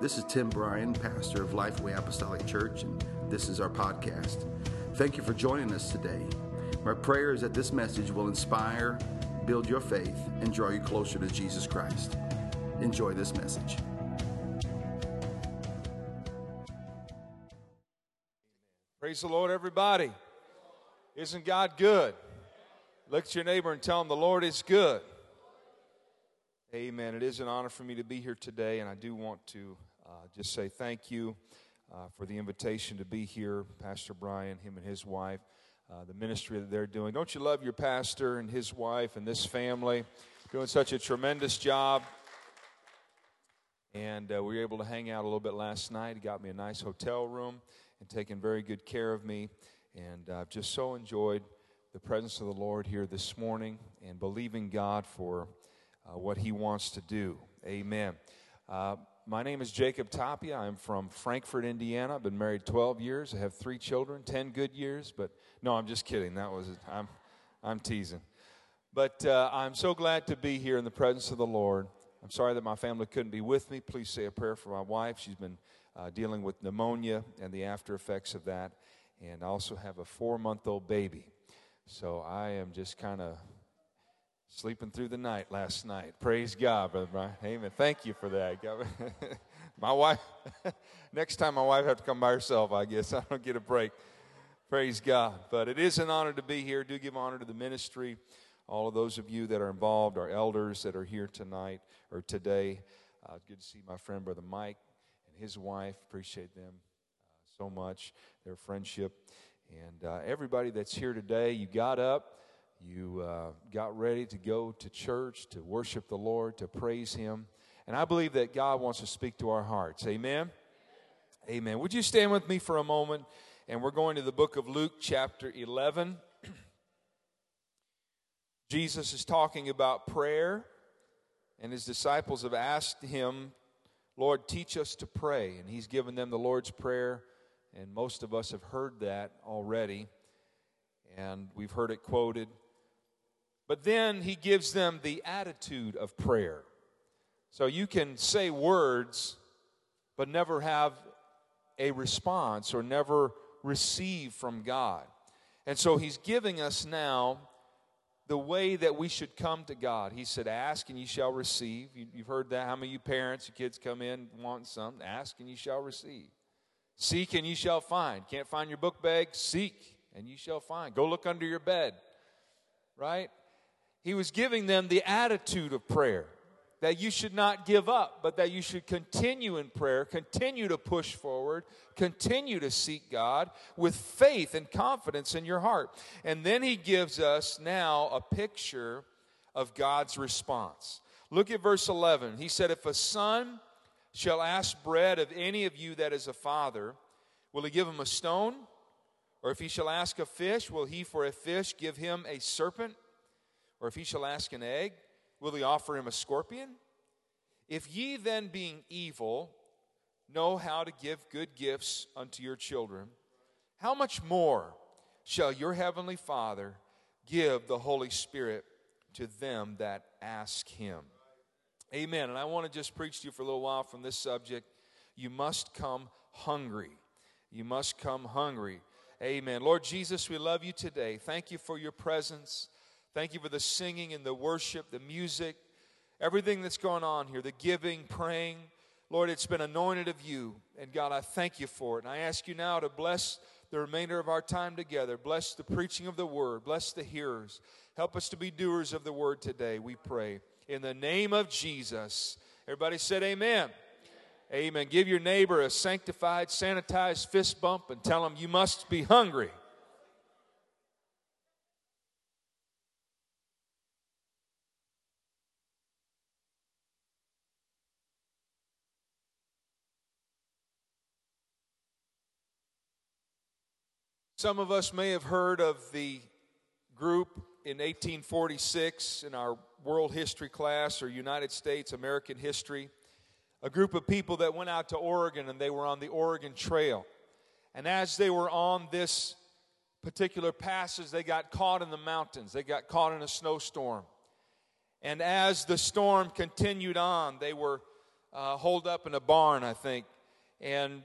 This is Tim Bryan, pastor of Lifeway Apostolic Church, and this is our podcast. Thank you for joining us today. My prayer is that this message will inspire, build your faith, and draw you closer to Jesus Christ. Enjoy this message. Praise the Lord, everybody. Isn't God good? Look at your neighbor and tell him the Lord is good. Amen. It is an honor for me to be here today, and I do want to uh, just say thank you uh, for the invitation to be here, Pastor Brian, him and his wife, uh, the ministry that they're doing. Don't you love your pastor and his wife and this family? Doing such a tremendous job. And uh, we were able to hang out a little bit last night. He got me a nice hotel room and taken very good care of me. And I've just so enjoyed the presence of the Lord here this morning and believing God for uh, what He wants to do. Amen. Uh, my name is Jacob Tapia. I'm from Frankfort, Indiana. I've been married 12 years. I have three children, 10 good years. But no, I'm just kidding. That was I'm I'm teasing. But uh, I'm so glad to be here in the presence of the Lord. I'm sorry that my family couldn't be with me. Please say a prayer for my wife. She's been uh, dealing with pneumonia and the after effects of that. And I also have a four month old baby. So I am just kind of sleeping through the night last night. Praise God, Brother Brian. Amen. Thank you for that. my wife, next time my wife have to come by herself, I guess. I don't get a break. Praise God. But it is an honor to be here. Do give honor to the ministry, all of those of you that are involved, our elders that are here tonight or today. Uh, good to see my friend, Brother Mike, and his wife. Appreciate them uh, so much, their friendship. And uh, everybody that's here today, you got up you uh, got ready to go to church to worship the Lord, to praise Him. And I believe that God wants to speak to our hearts. Amen? Amen. Would you stand with me for a moment? And we're going to the book of Luke, chapter 11. Jesus is talking about prayer, and his disciples have asked him, Lord, teach us to pray. And he's given them the Lord's Prayer, and most of us have heard that already, and we've heard it quoted. But then he gives them the attitude of prayer. So you can say words, but never have a response or never receive from God. And so he's giving us now the way that we should come to God. He said, Ask and you shall receive. You, have heard that. How many of you parents, your kids come in wanting something? Ask and you shall receive. Seek and you shall find. Can't find your book bag? Seek and you shall find. Go look under your bed. Right? He was giving them the attitude of prayer that you should not give up, but that you should continue in prayer, continue to push forward, continue to seek God with faith and confidence in your heart. And then he gives us now a picture of God's response. Look at verse 11. He said, If a son shall ask bread of any of you that is a father, will he give him a stone? Or if he shall ask a fish, will he for a fish give him a serpent? Or if he shall ask an egg, will he offer him a scorpion? If ye then, being evil, know how to give good gifts unto your children, how much more shall your heavenly Father give the Holy Spirit to them that ask him? Amen. And I want to just preach to you for a little while from this subject. You must come hungry. You must come hungry. Amen. Lord Jesus, we love you today. Thank you for your presence. Thank you for the singing and the worship, the music, everything that's going on here, the giving, praying. Lord, it's been anointed of you. And God, I thank you for it. And I ask you now to bless the remainder of our time together. Bless the preaching of the word. Bless the hearers. Help us to be doers of the word today, we pray. In the name of Jesus. Everybody said amen. Amen. Give your neighbor a sanctified, sanitized fist bump and tell him you must be hungry. Some of us may have heard of the group in 1846 in our world history class or United States American history, a group of people that went out to Oregon and they were on the Oregon Trail. And as they were on this particular passage, they got caught in the mountains, they got caught in a snowstorm. And as the storm continued on, they were uh, holed up in a barn, I think, and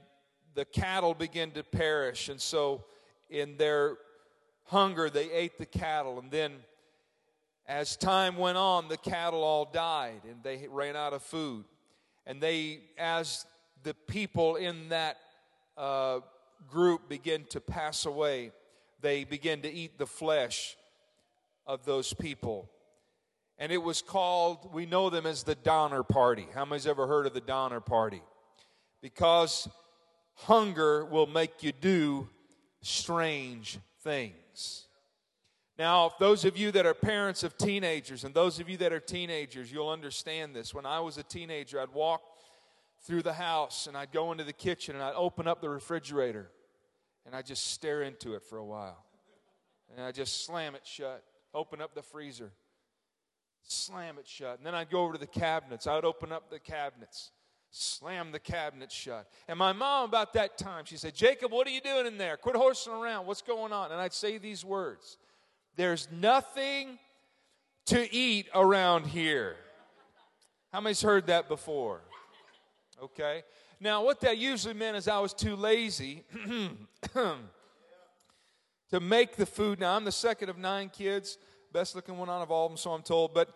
the cattle began to perish. And so, in their hunger, they ate the cattle. And then, as time went on, the cattle all died and they ran out of food. And they, as the people in that uh, group begin to pass away, they begin to eat the flesh of those people. And it was called, we know them as the Donner Party. How many's ever heard of the Donner Party? Because hunger will make you do strange things. Now, those of you that are parents of teenagers and those of you that are teenagers, you'll understand this. When I was a teenager, I'd walk through the house and I'd go into the kitchen and I'd open up the refrigerator and I'd just stare into it for a while. And I'd just slam it shut, open up the freezer, slam it shut. And then I'd go over to the cabinets. I would open up the cabinets, slam the cabinet shut. And my mom, about that time, she said, Jacob, what are you doing in there? Quit horsing around. What's going on? And I'd say these words There's nothing to eat around here. How many's heard that before? Okay. Now, what that usually meant is I was too lazy to make the food. Now, I'm the second of nine kids, best looking one out of all of them, so I'm told. But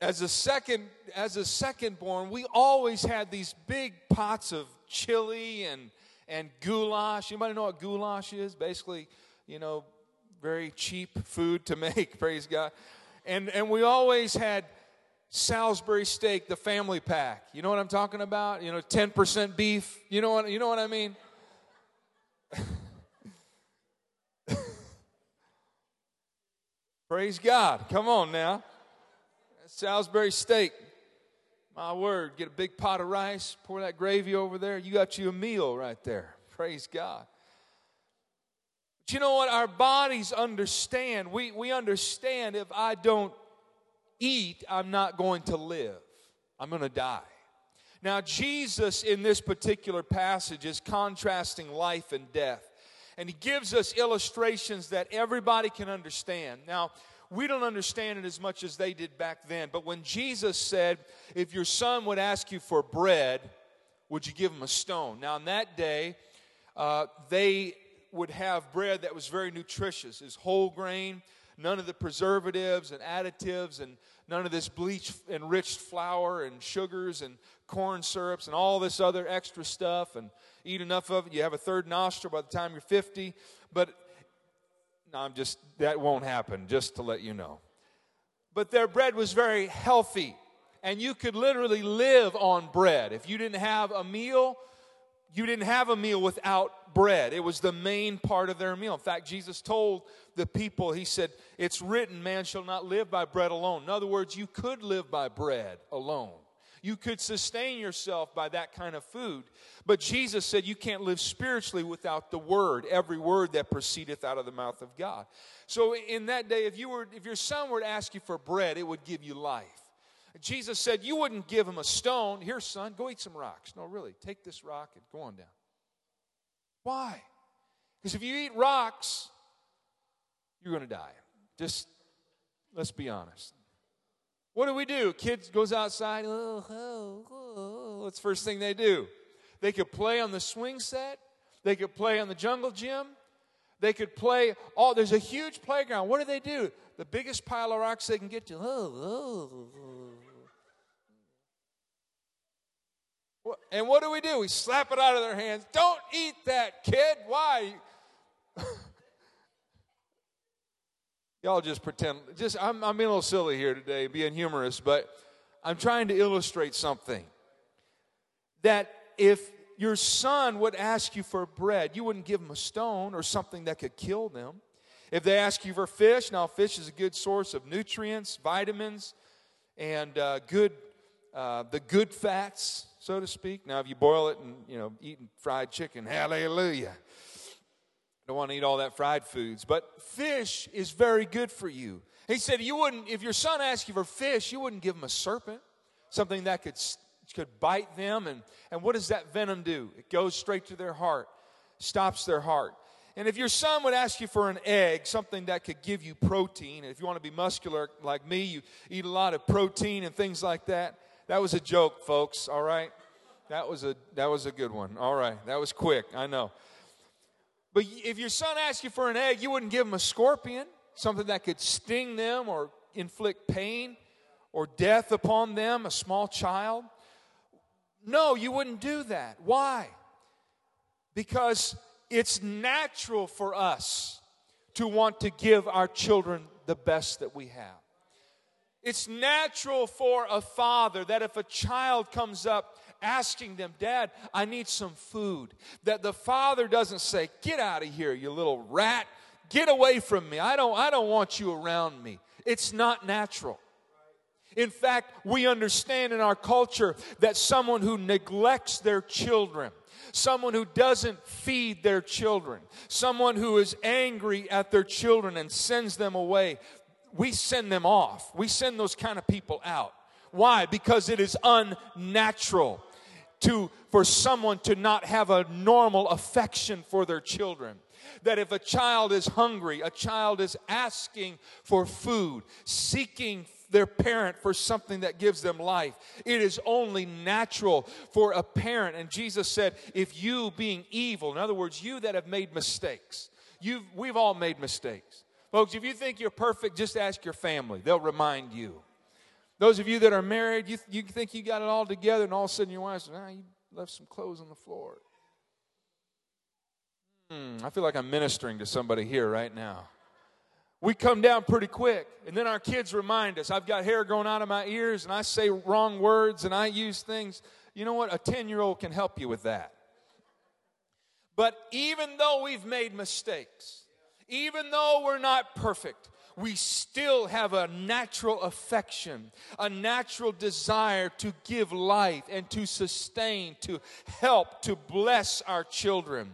as a second, as a second born, we always had these big pots of chili and and goulash. Anybody know what goulash is? Basically, you know, very cheap food to make. Praise God. And and we always had Salisbury steak, the family pack. You know what I'm talking about? You know, 10% beef. You know what you know what I mean? Praise God. Come on now. Salisbury steak. My word, get a big pot of rice, pour that gravy over there. You got you a meal right there. Praise God. But you know what? Our bodies understand. We, we understand if I don't eat, I'm not going to live. I'm going to die. Now, Jesus in this particular passage is contrasting life and death. And he gives us illustrations that everybody can understand. Now, we don't understand it as much as they did back then. But when Jesus said, If your son would ask you for bread, would you give him a stone? Now, in that day, uh, they would have bread that was very nutritious, is whole grain, none of the preservatives and additives and none of this bleach enriched flour and sugars and corn syrups and all this other extra stuff and eat enough of it you have a third nostril by the time you're 50 but no, i'm just that won't happen just to let you know but their bread was very healthy and you could literally live on bread if you didn't have a meal you didn't have a meal without bread. It was the main part of their meal. In fact, Jesus told the people, He said, It's written, man shall not live by bread alone. In other words, you could live by bread alone. You could sustain yourself by that kind of food. But Jesus said you can't live spiritually without the word, every word that proceedeth out of the mouth of God. So in that day, if you were if your son were to ask you for bread, it would give you life. Jesus said, You wouldn't give him a stone. Here, son, go eat some rocks. No, really, take this rock and go on down. Why? Because if you eat rocks, you're going to die. Just let's be honest. What do we do? Kids goes outside. Oh, oh, oh. What's first thing they do? They could play on the swing set. They could play on the jungle gym. They could play all. There's a huge playground. What do they do? The biggest pile of rocks they can get to. Oh, oh, oh, oh. And what do we do? We slap it out of their hands. Don't eat that, kid. Why? Y'all just pretend. Just I'm, I'm being a little silly here today, being humorous, but I'm trying to illustrate something. That if your son would ask you for bread, you wouldn't give him a stone or something that could kill them. If they ask you for fish, now fish is a good source of nutrients, vitamins, and uh, good uh, the good fats so to speak. Now, if you boil it and, you know, eating fried chicken, hallelujah. Don't want to eat all that fried foods. But fish is very good for you. He said, you wouldn't, if your son asked you for fish, you wouldn't give him a serpent, something that could, could bite them. And, and what does that venom do? It goes straight to their heart, stops their heart. And if your son would ask you for an egg, something that could give you protein, and if you want to be muscular like me, you eat a lot of protein and things like that, That was a joke, folks, all right? That was a that was a good one. All right. That was quick. I know. But if your son asked you for an egg, you wouldn't give him a scorpion, something that could sting them or inflict pain or death upon them, a small child. No, you wouldn't do that. Why? Because it's natural for us to want to give our children the best that we have. It's natural for a father that if a child comes up asking them, Dad, I need some food, that the father doesn't say, Get out of here, you little rat. Get away from me. I don't, I don't want you around me. It's not natural. In fact, we understand in our culture that someone who neglects their children, someone who doesn't feed their children, someone who is angry at their children and sends them away, we send them off. We send those kind of people out. Why? Because it is unnatural to for someone to not have a normal affection for their children that if a child is hungry, a child is asking for food, seeking their parent for something that gives them life. It is only natural for a parent. And Jesus said, if you being evil, in other words, you that have made mistakes, you've, we've all made mistakes. Folks, if you think you're perfect, just ask your family. They'll remind you. Those of you that are married, you, you think you got it all together, and all of a sudden your wife says, ah, you left some clothes on the floor. Hmm, I feel like I'm ministering to somebody here right now. We come down pretty quick, and then our kids remind us I've got hair growing out of my ears, and I say wrong words, and I use things. You know what? A 10 year old can help you with that. But even though we've made mistakes, even though we're not perfect, we still have a natural affection, a natural desire to give life and to sustain, to help, to bless our children.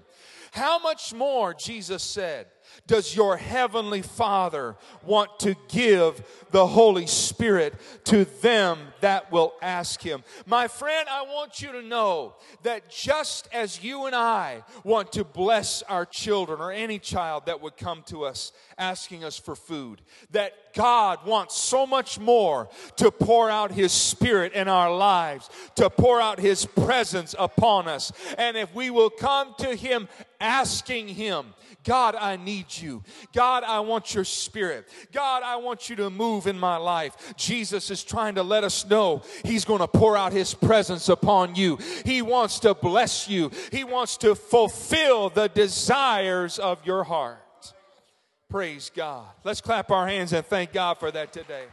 How much more, Jesus said, does your heavenly Father want to give the Holy Spirit to them that will ask Him? My friend, I want you to know that just as you and I want to bless our children or any child that would come to us asking us for food, that God wants so much more to pour out His Spirit in our lives, to pour out His presence upon us. And if we will come to Him asking Him, God, I need you. God, I want your spirit. God, I want you to move in my life. Jesus is trying to let us know He's going to pour out His presence upon you. He wants to bless you, He wants to fulfill the desires of your heart. Praise God. Let's clap our hands and thank God for that today.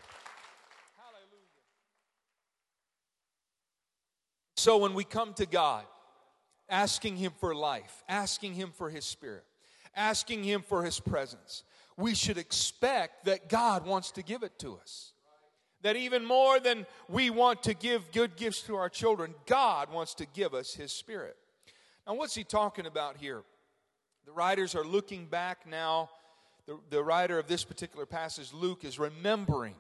So when we come to God, asking Him for life, asking Him for His Spirit, asking Him for His presence, we should expect that God wants to give it to us. That even more than we want to give good gifts to our children, God wants to give us His Spirit. Now, what's He talking about here? The writers are looking back now. The, the writer of this particular passage, Luke, is remembering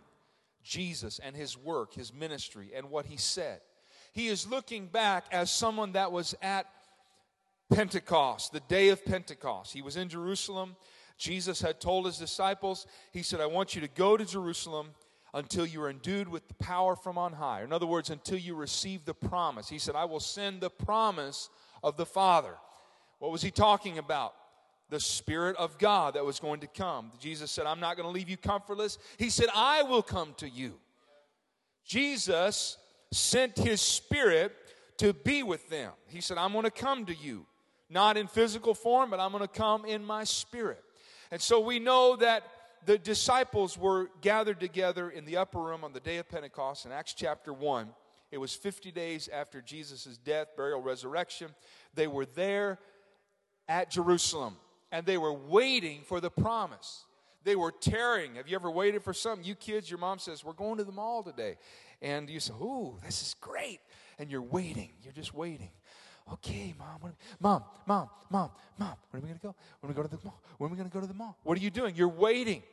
Jesus and His work, His ministry, and what He said. He is looking back as someone that was at Pentecost, the day of Pentecost. He was in Jerusalem. Jesus had told his disciples, He said, I want you to go to Jerusalem until you are endued with the power from on high. In other words, until you receive the promise. He said, I will send the promise of the Father. What was he talking about? The Spirit of God that was going to come. Jesus said, I'm not going to leave you comfortless. He said, I will come to you. Jesus sent his Spirit to be with them. He said, I'm going to come to you not in physical form, but I'm going to come in my spirit. And so we know that the disciples were gathered together in the upper room on the day of Pentecost in Acts chapter 1. It was 50 days after Jesus' death, burial, resurrection. They were there at Jerusalem and they were waiting for the promise. They were tearing. Have you ever waited for something? You kids, your mom says, We're going to the mall today. And you say, Ooh, this is great. And you're waiting. You're just waiting okay, mom, mom, mom, mom, mom, when are we going to go? When are we going to the mall? When are we going to go to the mall? What are you doing? You're waiting.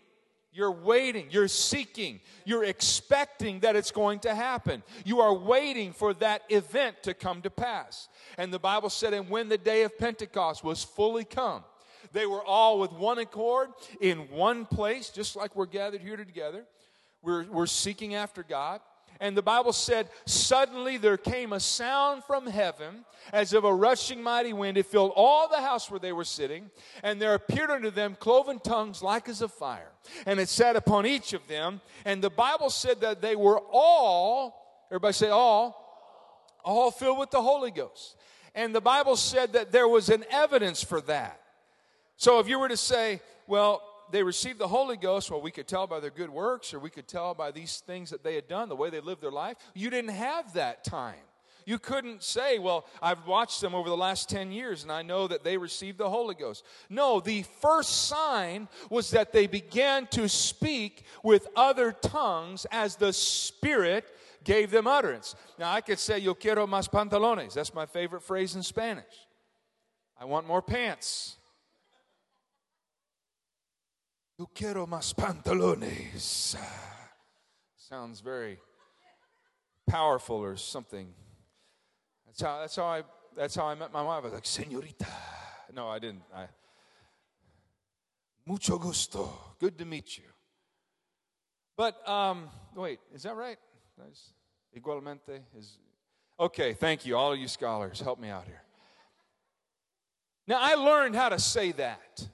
You're waiting. You're seeking. You're expecting that it's going to happen. You are waiting for that event to come to pass. And the Bible said, and when the day of Pentecost was fully come, they were all with one accord in one place, just like we're gathered here together. We're, we're seeking after God. And the Bible said, Suddenly there came a sound from heaven as of a rushing mighty wind. It filled all the house where they were sitting. And there appeared unto them cloven tongues like as of fire. And it sat upon each of them. And the Bible said that they were all, everybody say all, all filled with the Holy Ghost. And the Bible said that there was an evidence for that. So if you were to say, well, they received the Holy Ghost, well, we could tell by their good works, or we could tell by these things that they had done, the way they lived their life. You didn't have that time. You couldn't say, well, I've watched them over the last 10 years and I know that they received the Holy Ghost. No, the first sign was that they began to speak with other tongues as the Spirit gave them utterance. Now, I could say, Yo quiero más pantalones. That's my favorite phrase in Spanish. I want more pants. Yo quiero más pantalones. Sounds very powerful or something. That's how, that's how, I, that's how I met my wife. I was like, Senorita. No, I didn't. I, Mucho gusto. Good to meet you. But, um, wait, is that right? Nice. Igualmente is okay. Thank you, all of you scholars. Help me out here. Now I learned how to say that.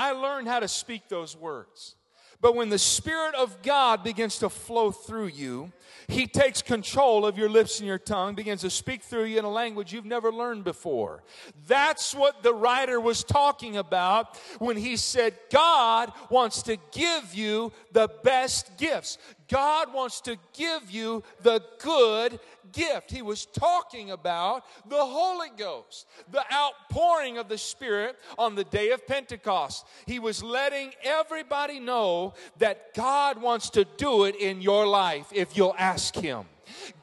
I learned how to speak those words. But when the Spirit of God begins to flow through you, He takes control of your lips and your tongue, begins to speak through you in a language you've never learned before. That's what the writer was talking about when he said, God wants to give you the best gifts. God wants to give you the good gift. He was talking about the Holy Ghost, the outpouring of the Spirit on the day of Pentecost. He was letting everybody know that God wants to do it in your life if you'll ask Him.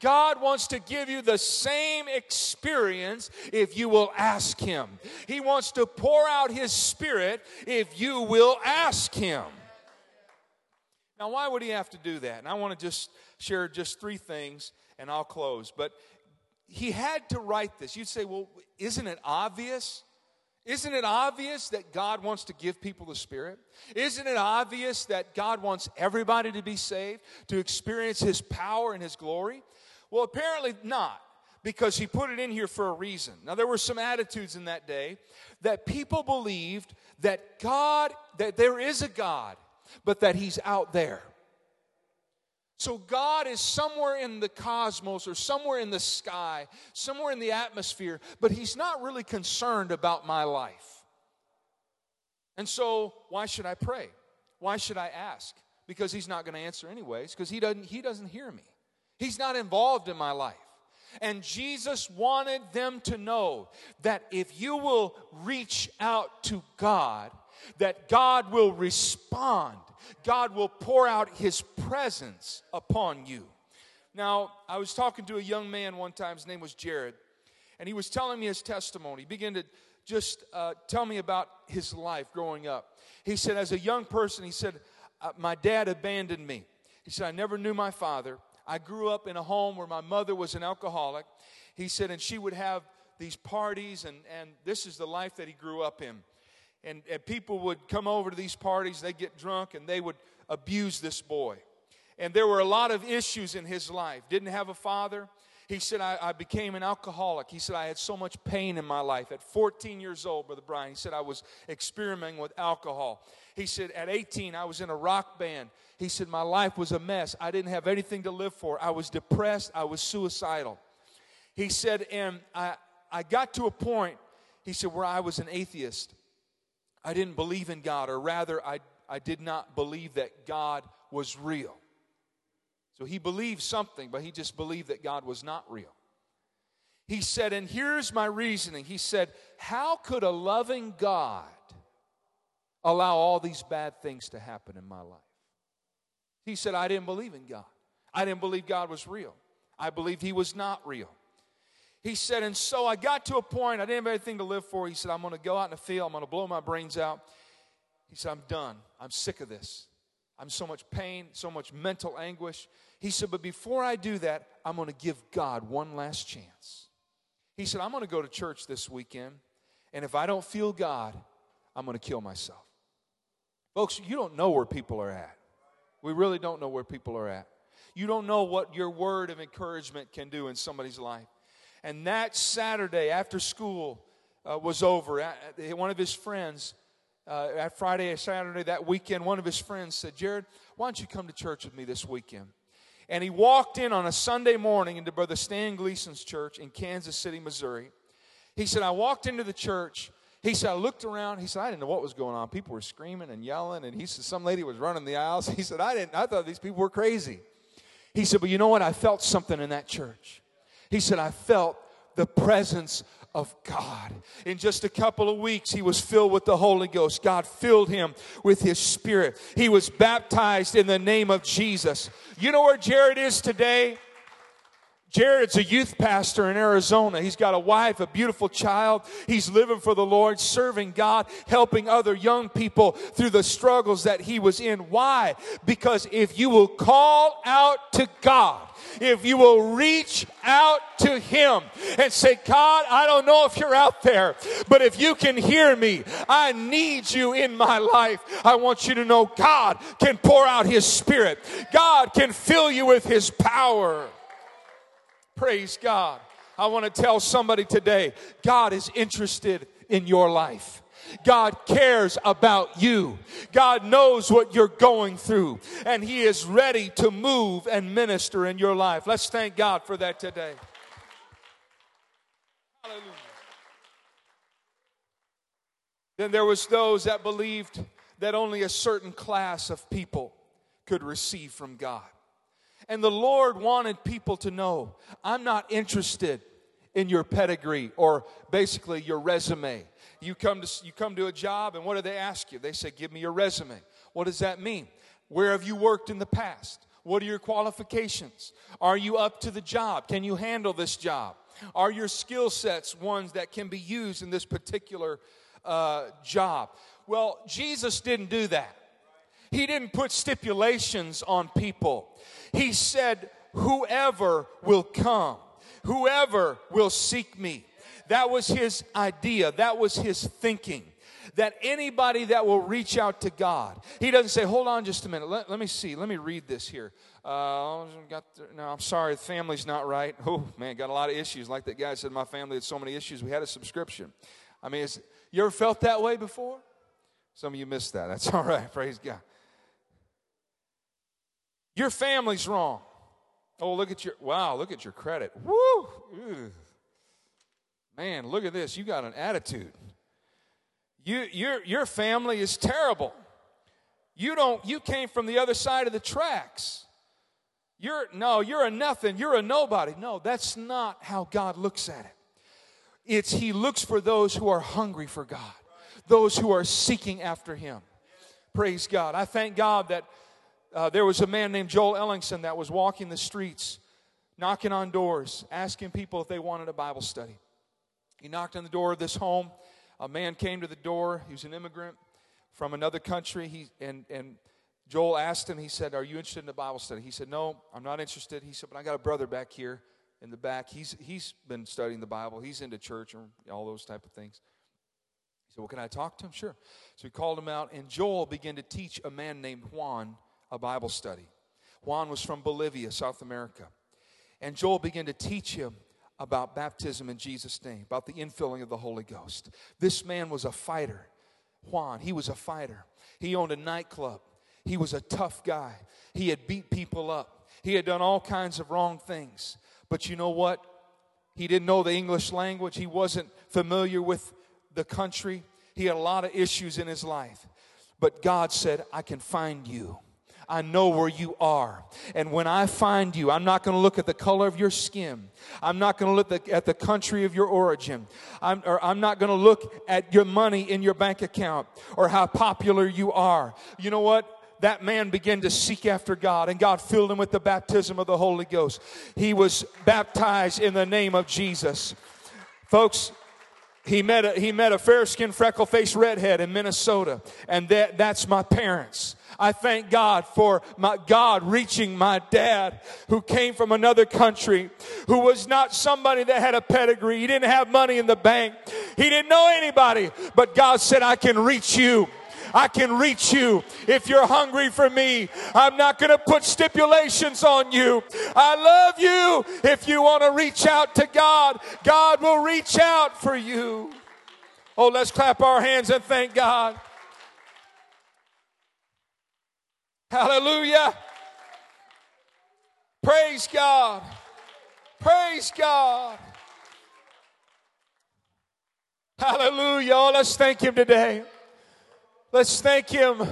God wants to give you the same experience if you will ask Him. He wants to pour out His Spirit if you will ask Him. Now, why would he have to do that? And I want to just share just three things and I'll close. But he had to write this. You'd say, well, isn't it obvious? Isn't it obvious that God wants to give people the Spirit? Isn't it obvious that God wants everybody to be saved, to experience His power and His glory? Well, apparently not, because He put it in here for a reason. Now, there were some attitudes in that day that people believed that God, that there is a God but that He's out there. So God is somewhere in the cosmos or somewhere in the sky, somewhere in the atmosphere, but He's not really concerned about my life. And so, why should I pray? Why should I ask? Because He's not going to answer anyways, because he doesn't, he doesn't hear me. He's not involved in my life. And Jesus wanted them to know that if you will reach out to God, that God will respond. God will pour out his presence upon you. Now, I was talking to a young man one time, his name was Jared, and he was telling me his testimony. He began to just uh, tell me about his life growing up. He said, as a young person, he said, uh, My dad abandoned me. He said, I never knew my father. I grew up in a home where my mother was an alcoholic. He said, and she would have these parties, and, and this is the life that he grew up in and, and people would come over to these parties, they'd get drunk, and they would abuse this boy. And there were a lot of issues in his life. Didn't have a father. He said, I, I, became an alcoholic. He said, I had so much pain in my life. At 14 years old, Brother Brian, he said, I was experimenting with alcohol. He said, at 18, I was in a rock band. He said, my life was a mess. I didn't have anything to live for. I was depressed. I was suicidal. He said, and I, I got to a point, he said, where I was an atheist. I didn't believe in God, or rather, I, I did not believe that God was real. So he believed something, but he just believed that God was not real. He said, and here's my reasoning. He said, How could a loving God allow all these bad things to happen in my life? He said, I didn't believe in God. I didn't believe God was real. I believed he was not real. He said, and so I got to a point, I didn't have anything to live for. He said, I'm going to go out in the field, I'm going to blow my brains out. He said, I'm done. I'm sick of this. I'm so much pain, so much mental anguish. He said, but before I do that, I'm going to give God one last chance. He said, I'm going to go to church this weekend, and if I don't feel God, I'm going to kill myself. Folks, you don't know where people are at. We really don't know where people are at. You don't know what your word of encouragement can do in somebody's life. And that Saturday after school uh, was over, one of his friends, uh, at Friday, Saturday, that weekend, one of his friends said, Jared, why don't you come to church with me this weekend? And he walked in on a Sunday morning into Brother Stan Gleason's church in Kansas City, Missouri. He said, I walked into the church. He said, I looked around. He said, I didn't know what was going on. People were screaming and yelling. And he said, some lady was running the aisles. He said, I didn't, I thought these people were crazy. He said, but you know what? I felt something in that church. He said, I felt the presence of God. In just a couple of weeks, he was filled with the Holy Ghost. God filled him with his spirit. He was baptized in the name of Jesus. You know where Jared is today? Jared's a youth pastor in Arizona. He's got a wife, a beautiful child. He's living for the Lord, serving God, helping other young people through the struggles that he was in. Why? Because if you will call out to God, if you will reach out to Him and say, God, I don't know if you're out there, but if you can hear me, I need you in my life. I want you to know God can pour out His Spirit, God can fill you with His power. Praise God. I want to tell somebody today God is interested in your life. God cares about you. God knows what you're going through, and He is ready to move and minister in your life. Let's thank God for that today. Hallelujah. Then there was those that believed that only a certain class of people could receive from God. And the Lord wanted people to know I'm not interested in your pedigree or basically your resume. You come to, you come to a job, and what do they ask you? They say, Give me your resume. What does that mean? Where have you worked in the past? What are your qualifications? Are you up to the job? Can you handle this job? Are your skill sets ones that can be used in this particular uh, job? Well, Jesus didn't do that. He didn't put stipulations on people. He said, Whoever will come, whoever will seek me. That was his idea, that was his thinking. That anybody that will reach out to God, he doesn't say, Hold on just a minute, let, let me see, let me read this here. Uh, got the, no, I'm sorry, the family's not right. Oh, man, got a lot of issues. Like that guy said, my family had so many issues, we had a subscription. I mean, you ever felt that way before? Some of you missed that. That's all right. Praise God. Your family's wrong. Oh, look at your, wow, look at your credit. Woo! Man, look at this. You got an attitude. You, your, your family is terrible. You don't, you came from the other side of the tracks. You're, no, you're a nothing. You're a nobody. No, that's not how God looks at it. It's He looks for those who are hungry for God, those who are seeking after Him. Praise God. I thank God that uh, there was a man named Joel Ellingson that was walking the streets, knocking on doors, asking people if they wanted a Bible study. He knocked on the door of this home. A man came to the door. He was an immigrant from another country. He, and, and Joel asked him, he said, Are you interested in a Bible study? He said, No, I'm not interested. He said, But I got a brother back here in the back. He's, he's been studying the Bible. He's into church and all those type of things. He said, Well, can I talk to him? Sure. So he called him out, and Joel began to teach a man named Juan a Bible study. Juan was from Bolivia, South America. And Joel began to teach him about baptism in Jesus' name, about the infilling of the Holy Ghost. This man was a fighter. Juan, he was a fighter. He owned a nightclub. He was a tough guy. He had beat people up. He had done all kinds of wrong things. But you know what? He didn't know the English language. He wasn't familiar with the country. He had a lot of issues in his life. But God said, I can find you. I know where you are. And when I find you, I'm not going to look at the color of your skin. I'm not going to look at the country of your origin. I'm, or I'm not going to look at your money in your bank account or how popular you are. You know what? that man began to seek after God, and God filled him with the baptism of the Holy Ghost. He was baptized in the name of Jesus. Folks, he met a, he met a fair skinned, freckle faced redhead in Minnesota, and that, that's my parents. I thank God for my God reaching my dad who came from another country, who was not somebody that had a pedigree. He didn't have money in the bank. He didn't know anybody, but God said, I can reach you. I can reach you if you're hungry for me. I'm not going to put stipulations on you. I love you. If you want to reach out to God, God will reach out for you. Oh, let's clap our hands and thank God. Hallelujah. Praise God. Praise God. Hallelujah. Oh, let's thank Him today. Let's thank Him.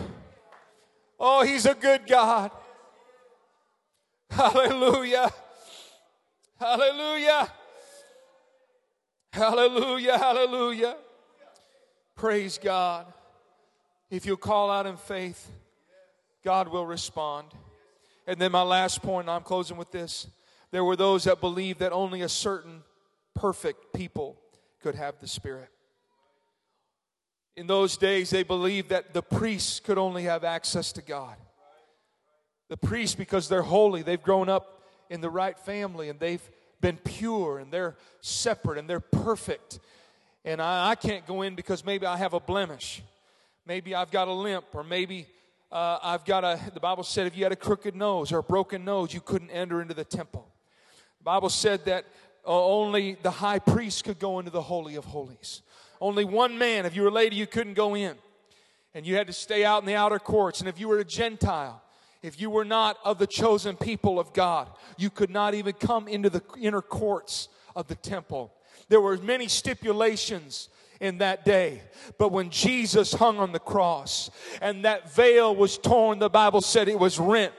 Oh, He's a good God. Hallelujah. Hallelujah. Hallelujah. Hallelujah. Praise God. If you call out in faith, God will respond. And then my last point, I'm closing with this. There were those that believed that only a certain perfect people could have the Spirit. In those days, they believed that the priests could only have access to God. The priests, because they're holy, they've grown up in the right family and they've been pure and they're separate and they're perfect. And I, I can't go in because maybe I have a blemish. Maybe I've got a limp, or maybe uh, I've got a, the Bible said if you had a crooked nose or a broken nose, you couldn't enter into the temple. The Bible said that uh, only the high priest could go into the Holy of Holies. Only one man, if you were a lady, you couldn't go in. And you had to stay out in the outer courts. And if you were a Gentile, if you were not of the chosen people of God, you could not even come into the inner courts of the temple. There were many stipulations in that day. But when Jesus hung on the cross and that veil was torn, the Bible said it was rent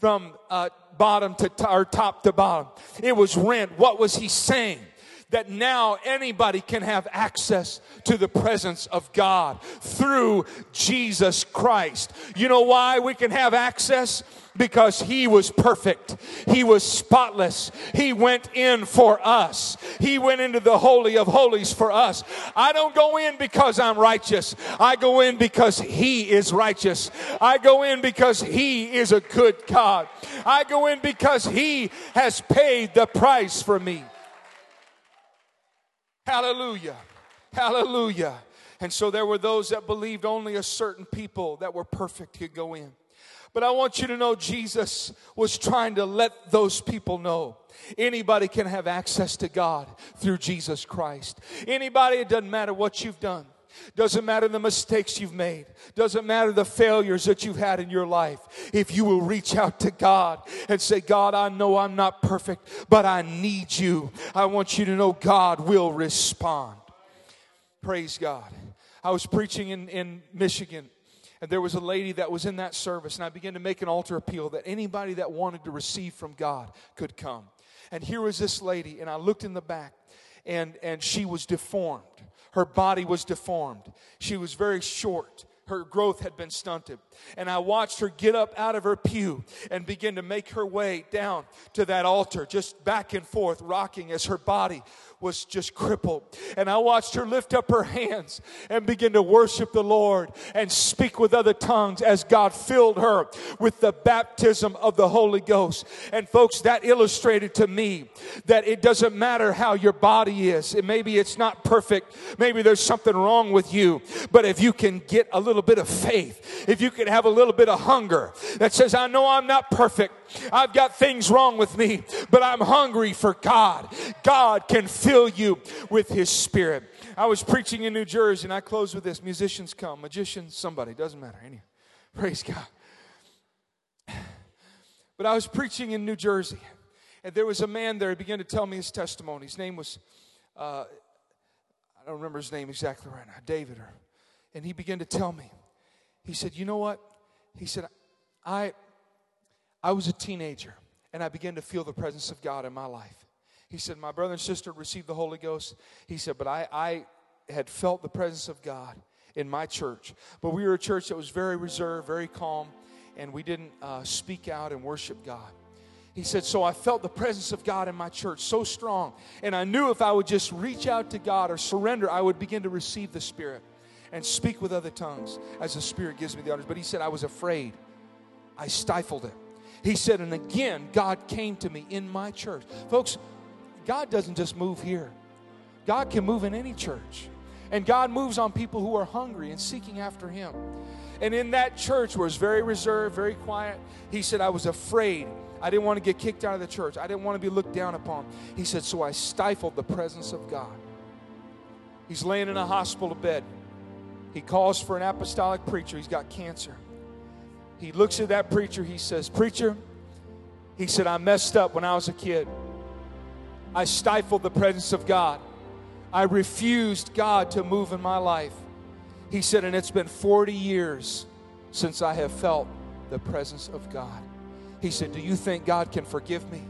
from uh, bottom to t- or top to bottom. It was rent. What was he saying? That now anybody can have access to the presence of God through Jesus Christ. You know why we can have access? because he was perfect. He was spotless. He went in for us. He went into the Holy of Holies for us. I don't go in because I'm righteous. I go in because he is righteous. I go in because he is a good God. I go in because he has paid the price for me. Hallelujah. Hallelujah. And so there were those that believed only a certain people that were perfect could go in. But I want you to know Jesus was trying to let those people know anybody can have access to God through Jesus Christ. Anybody, it doesn't matter what you've done. Doesn't matter the mistakes you've made. Doesn't matter the failures that you've had in your life. If you will reach out to God and say, God, I know I'm not perfect, but I need you. I want you to know God will respond. Praise God. I was preaching in, in Michigan and there was a lady that was in that service, and I began to make an altar appeal that anybody that wanted to receive from God could come. And here was this lady, and I looked in the back, and, and she was deformed. Her body was deformed. She was very short. Her growth had been stunted. And I watched her get up out of her pew and begin to make her way down to that altar, just back and forth, rocking as her body was just crippled. And I watched her lift up her hands and begin to worship the Lord and speak with other tongues as God filled her with the baptism of the Holy Ghost. And folks, that illustrated to me that it doesn't matter how your body is. And maybe it's not perfect. Maybe there's something wrong with you. But if you can get a little bit of faith, if you can have a little bit of hunger that says, I know I'm not perfect. I've got things wrong with me, but I'm hungry for God. God can fill you with His Spirit. I was preaching in New Jersey, and I close with this musicians come, magicians, somebody, doesn't matter. Any, praise God. But I was preaching in New Jersey, and there was a man there. He began to tell me his testimony. His name was, uh, I don't remember his name exactly right now, David. Or, and he began to tell me. He said, You know what? He said, I, I was a teenager and I began to feel the presence of God in my life. He said, My brother and sister received the Holy Ghost. He said, But I, I had felt the presence of God in my church. But we were a church that was very reserved, very calm, and we didn't uh, speak out and worship God. He said, So I felt the presence of God in my church so strong. And I knew if I would just reach out to God or surrender, I would begin to receive the Spirit and speak with other tongues as the Spirit gives me the utterance. But he said, I was afraid. I stifled it. He said, and again, God came to me in my church. Folks, God doesn't just move here, God can move in any church. And God moves on people who are hungry and seeking after Him. And in that church where very reserved, very quiet, he said, I was afraid. I didn't want to get kicked out of the church. I didn't want to be looked down upon. He said, So I stifled the presence of God. He's laying in a hospital bed. He calls for an apostolic preacher. He's got cancer. He looks at that preacher. He says, Preacher, he said, I messed up when I was a kid. I stifled the presence of God. I refused God to move in my life. He said, and it's been 40 years since I have felt the presence of God. He said, Do you think God can forgive me?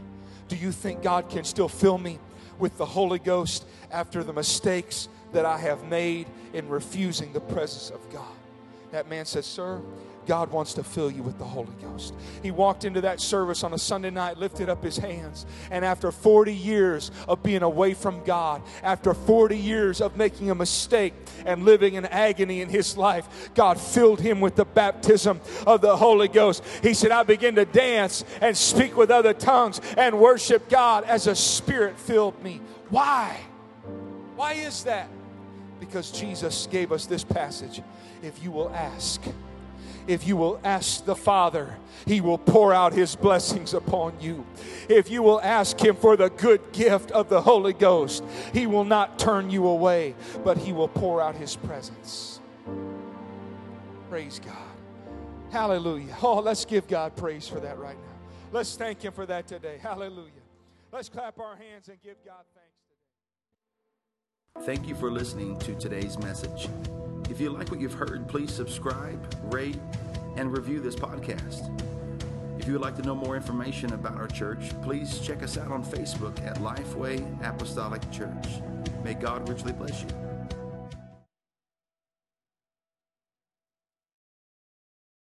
Do you think God can still fill me with the Holy Ghost after the mistakes that I have made in refusing the presence of God? That man said, Sir, God wants to fill you with the Holy Ghost. He walked into that service on a Sunday night, lifted up his hands, and after 40 years of being away from God, after 40 years of making a mistake and living in agony in his life, God filled him with the baptism of the Holy Ghost. He said, I begin to dance and speak with other tongues and worship God as a spirit filled me. Why? Why is that? Because Jesus gave us this passage. If you will ask, if you will ask the Father, He will pour out His blessings upon you. If you will ask Him for the good gift of the Holy Ghost, He will not turn you away, but He will pour out His presence. Praise God. Hallelujah. Oh, let's give God praise for that right now. Let's thank Him for that today. Hallelujah. Let's clap our hands and give God thanks. Thank you for listening to today's message. If you like what you've heard, please subscribe, rate, and review this podcast. If you would like to know more information about our church, please check us out on Facebook at Lifeway Apostolic Church. May God richly bless you.